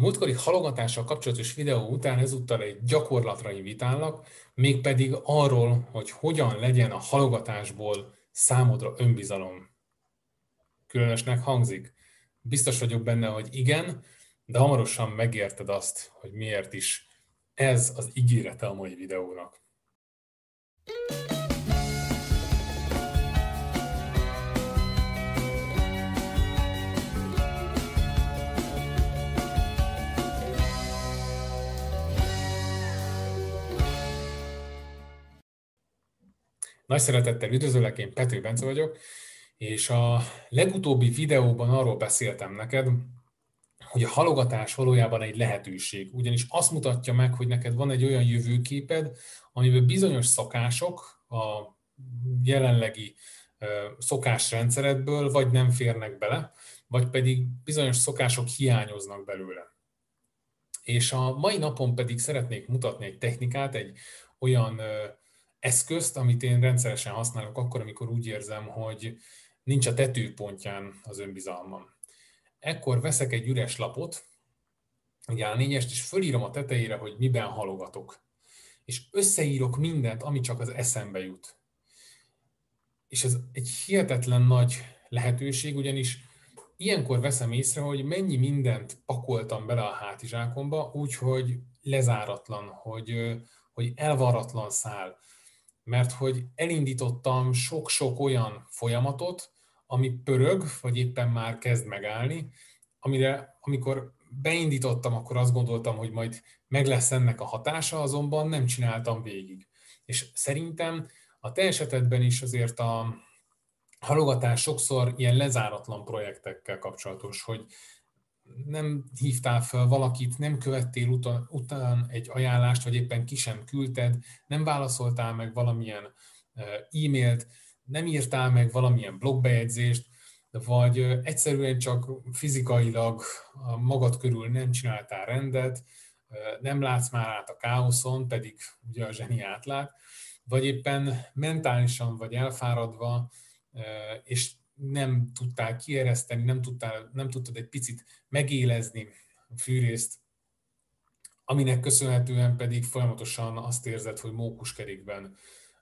A múltkori halogatással kapcsolatos videó után ezúttal egy gyakorlatra invitálnak, mégpedig arról, hogy hogyan legyen a halogatásból számodra önbizalom. Különösnek hangzik. Biztos vagyok benne, hogy igen, de hamarosan megérted azt, hogy miért is ez az ígérete a mai videónak. Nagy szeretettel üdvözöllek, én Pető Bence vagyok, és a legutóbbi videóban arról beszéltem neked, hogy a halogatás valójában egy lehetőség, ugyanis azt mutatja meg, hogy neked van egy olyan jövőképed, amiben bizonyos szokások a jelenlegi szokásrendszeredből vagy nem férnek bele, vagy pedig bizonyos szokások hiányoznak belőle. És a mai napon pedig szeretnék mutatni egy technikát, egy olyan eszközt, amit én rendszeresen használok akkor, amikor úgy érzem, hogy nincs a tetőpontján az önbizalmam. Ekkor veszek egy üres lapot, egy a és fölírom a tetejére, hogy miben halogatok. És összeírok mindent, ami csak az eszembe jut. És ez egy hihetetlen nagy lehetőség, ugyanis ilyenkor veszem észre, hogy mennyi mindent pakoltam bele a hátizsákomba, úgyhogy lezáratlan, hogy, hogy elvaratlan szál mert hogy elindítottam sok-sok olyan folyamatot, ami pörög, vagy éppen már kezd megállni, amire amikor beindítottam, akkor azt gondoltam, hogy majd meg lesz ennek a hatása, azonban nem csináltam végig. És szerintem a te esetedben is azért a halogatás sokszor ilyen lezáratlan projektekkel kapcsolatos, hogy nem hívtál fel valakit, nem követtél után, után egy ajánlást, vagy éppen ki sem küldted, nem válaszoltál meg valamilyen e-mailt, nem írtál meg valamilyen blogbejegyzést, vagy egyszerűen csak fizikailag magad körül nem csináltál rendet, nem látsz már át a káoszon, pedig ugye a zseni átlát, vagy éppen mentálisan vagy elfáradva, és nem tudtál kiereszteni, nem, tudtál, nem tudtad egy picit megélezni a fűrészt, aminek köszönhetően pedig folyamatosan azt érzed, hogy mókuskerékben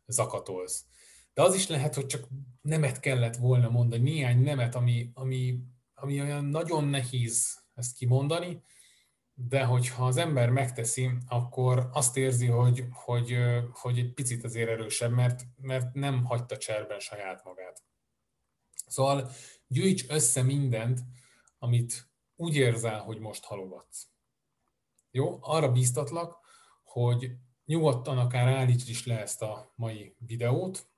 zakatolsz. De az is lehet, hogy csak nemet kellett volna mondani, néhány nemet, ami, ami, ami olyan nagyon nehéz ezt kimondani, de hogyha az ember megteszi, akkor azt érzi, hogy, hogy, hogy egy picit azért erősebb, mert, mert nem hagyta cserben saját magát. Szóval gyűjts össze mindent, amit úgy érzel, hogy most halogatsz. Jó? Arra bíztatlak, hogy nyugodtan akár állíts is le ezt a mai videót,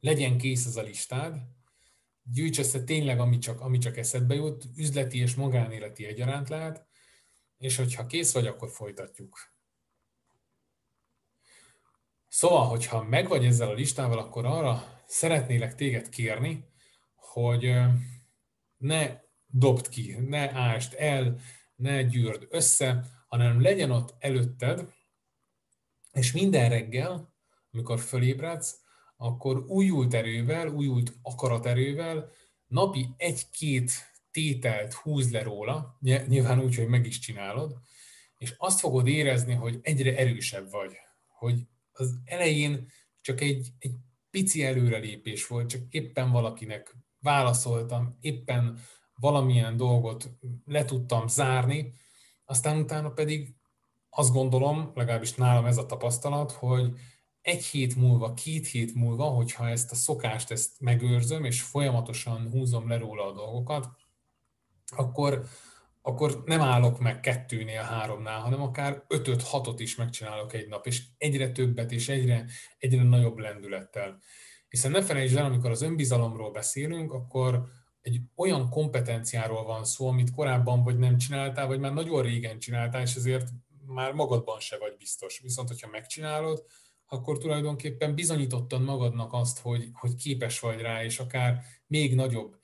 legyen kész ez a listád, gyűjts össze tényleg, ami csak, ami csak eszedbe jut, üzleti és magánéleti egyaránt lehet, és hogyha kész vagy, akkor folytatjuk. Szóval, hogyha megvagy ezzel a listával, akkor arra szeretnélek téged kérni, hogy ne dobd ki, ne ást el, ne gyűrd össze, hanem legyen ott előtted, és minden reggel, amikor fölébredsz, akkor újult erővel, újult akaraterővel napi egy-két tételt húz le róla, nyilván úgy, hogy meg is csinálod, és azt fogod érezni, hogy egyre erősebb vagy, hogy az elején csak egy, egy pici előrelépés volt, csak éppen valakinek válaszoltam, éppen valamilyen dolgot le tudtam zárni, aztán utána pedig azt gondolom, legalábbis nálam ez a tapasztalat, hogy egy hét múlva, két hét múlva, hogyha ezt a szokást ezt megőrzöm, és folyamatosan húzom le róla a dolgokat, akkor akkor nem állok meg kettőnél, háromnál, hanem akár ötöt, hatot is megcsinálok egy nap, és egyre többet, és egyre, egyre nagyobb lendülettel. Hiszen ne felejtsd el, amikor az önbizalomról beszélünk, akkor egy olyan kompetenciáról van szó, amit korábban vagy nem csináltál, vagy már nagyon régen csináltál, és ezért már magadban se vagy biztos. Viszont, hogyha megcsinálod, akkor tulajdonképpen bizonyítottad magadnak azt, hogy, hogy képes vagy rá, és akár még nagyobb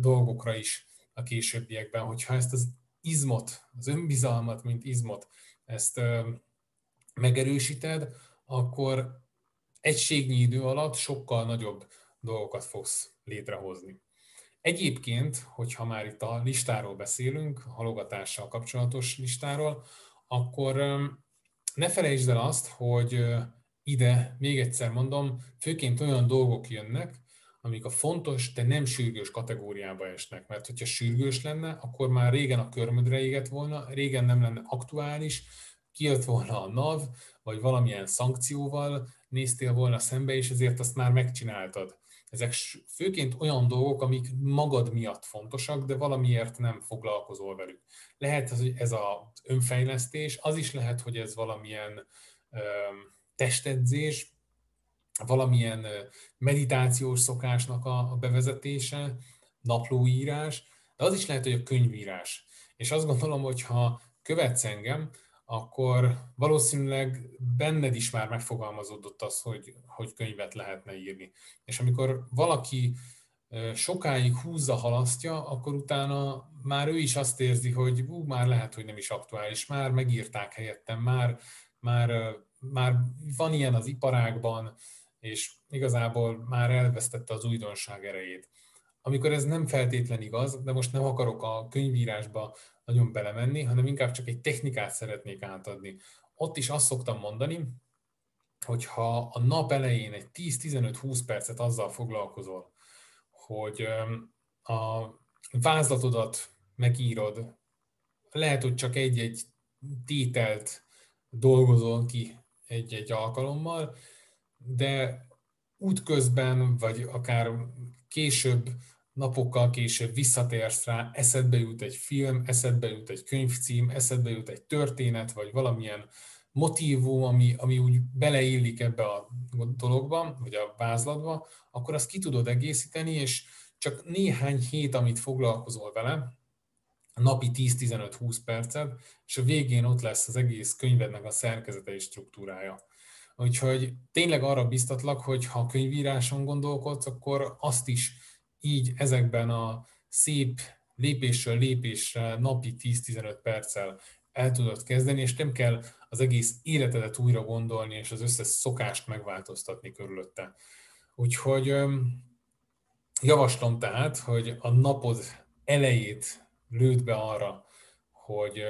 dolgokra is a későbbiekben, hogyha ezt az izmot, az önbizalmat, mint izmot, ezt megerősíted, akkor egységnyi idő alatt sokkal nagyobb dolgokat fogsz létrehozni. Egyébként, hogyha már itt a listáról beszélünk, a halogatással kapcsolatos listáról, akkor ne felejtsd el azt, hogy ide, még egyszer mondom, főként olyan dolgok jönnek, amik a fontos, de nem sürgős kategóriába esnek. Mert hogyha sürgős lenne, akkor már régen a körmödre égett volna, régen nem lenne aktuális, kijött volna a NAV, vagy valamilyen szankcióval néztél volna szembe, és ezért azt már megcsináltad. Ezek főként olyan dolgok, amik magad miatt fontosak, de valamiért nem foglalkozol velük. Lehet, hogy ez az önfejlesztés, az is lehet, hogy ez valamilyen testedzés, valamilyen meditációs szokásnak a bevezetése, naplóírás, de az is lehet, hogy a könyvírás. És azt gondolom, hogy ha követsz engem, akkor valószínűleg benned is már megfogalmazódott az, hogy, hogy könyvet lehetne írni. És amikor valaki sokáig húzza, halasztja, akkor utána már ő is azt érzi, hogy ú, már lehet, hogy nem is aktuális, már megírták helyettem, már, már, már van ilyen az iparágban, és igazából már elvesztette az újdonság erejét. Amikor ez nem feltétlen igaz, de most nem akarok a könyvírásba nagyon belemenni, hanem inkább csak egy technikát szeretnék átadni. Ott is azt szoktam mondani, hogy ha a nap elején egy 10-15-20 percet azzal foglalkozol, hogy a vázlatodat megírod, lehet, hogy csak egy-egy tételt dolgozol ki egy-egy alkalommal, de útközben, vagy akár később napokkal később visszatérsz rá, eszedbe jut egy film, eszedbe jut egy könyvcím, eszedbe jut egy történet, vagy valamilyen motivum, ami, ami úgy beleillik ebbe a dologba, vagy a vázlatba, akkor azt ki tudod egészíteni, és csak néhány hét, amit foglalkozol vele, napi 10-15-20 percet, és a végén ott lesz az egész könyvednek a szerkezete és struktúrája. Úgyhogy tényleg arra biztatlak, hogy ha könyvíráson gondolkodsz, akkor azt is így ezekben a szép lépésről lépésre napi 10-15 perccel el tudod kezdeni, és nem kell az egész életedet újra gondolni, és az összes szokást megváltoztatni körülötte. Úgyhogy javaslom tehát, hogy a napod elejét lőd be arra, hogy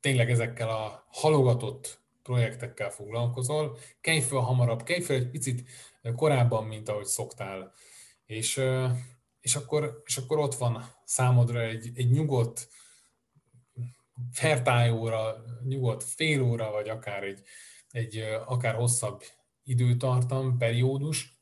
tényleg ezekkel a halogatott projektekkel foglalkozol, kelj fel hamarabb, kelj fel egy picit korábban, mint ahogy szoktál. És, és, akkor, és akkor ott van számodra egy, egy nyugodt fertájóra, nyugodt fél óra, vagy akár egy, egy akár hosszabb időtartam, periódus,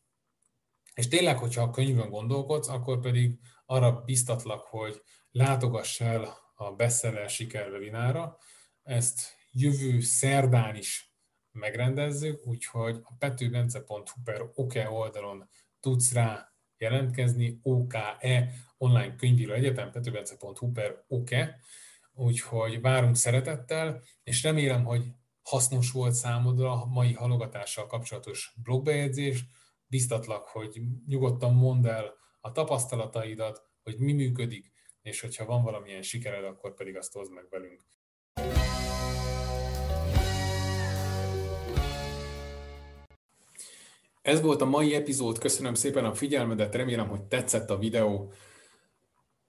és tényleg, hogyha a könyvön gondolkodsz, akkor pedig arra biztatlak, hogy látogass el a bestseller sikerwebinára. Ezt jövő szerdán is megrendezzük, úgyhogy a petőbence.hu per oke oldalon tudsz rá jelentkezni, OKE online könyvíró egyetem, petőbence.hu per OKE, úgyhogy várunk szeretettel, és remélem, hogy hasznos volt számodra a mai halogatással kapcsolatos blogbejegyzés. Biztatlak, hogy nyugodtan mondd el a tapasztalataidat, hogy mi működik, és hogyha van valamilyen sikered, akkor pedig azt hozd meg velünk. Ez volt a mai epizód, köszönöm szépen a figyelmedet, remélem, hogy tetszett a videó.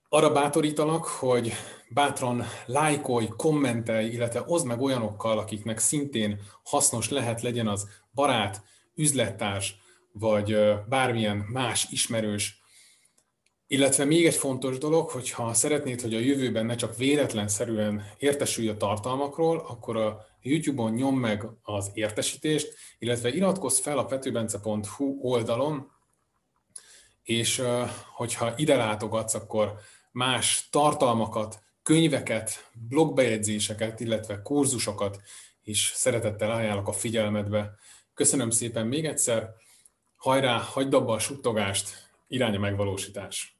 Arra bátorítalak, hogy bátran lájkolj, kommentelj, illetve oszd meg olyanokkal, akiknek szintén hasznos lehet legyen az barát, üzlettárs, vagy bármilyen más ismerős. Illetve még egy fontos dolog, hogyha szeretnéd, hogy a jövőben ne csak véletlenszerűen értesülj a tartalmakról, akkor a YouTube-on nyom meg az értesítést, illetve iratkozz fel a petőbence.hu oldalon, és hogyha ide látogatsz, akkor más tartalmakat, könyveket, blogbejegyzéseket, illetve kurzusokat is szeretettel ajánlok a figyelmedbe. Köszönöm szépen még egyszer, hajrá, hagyd abba a suttogást, irány a megvalósítás!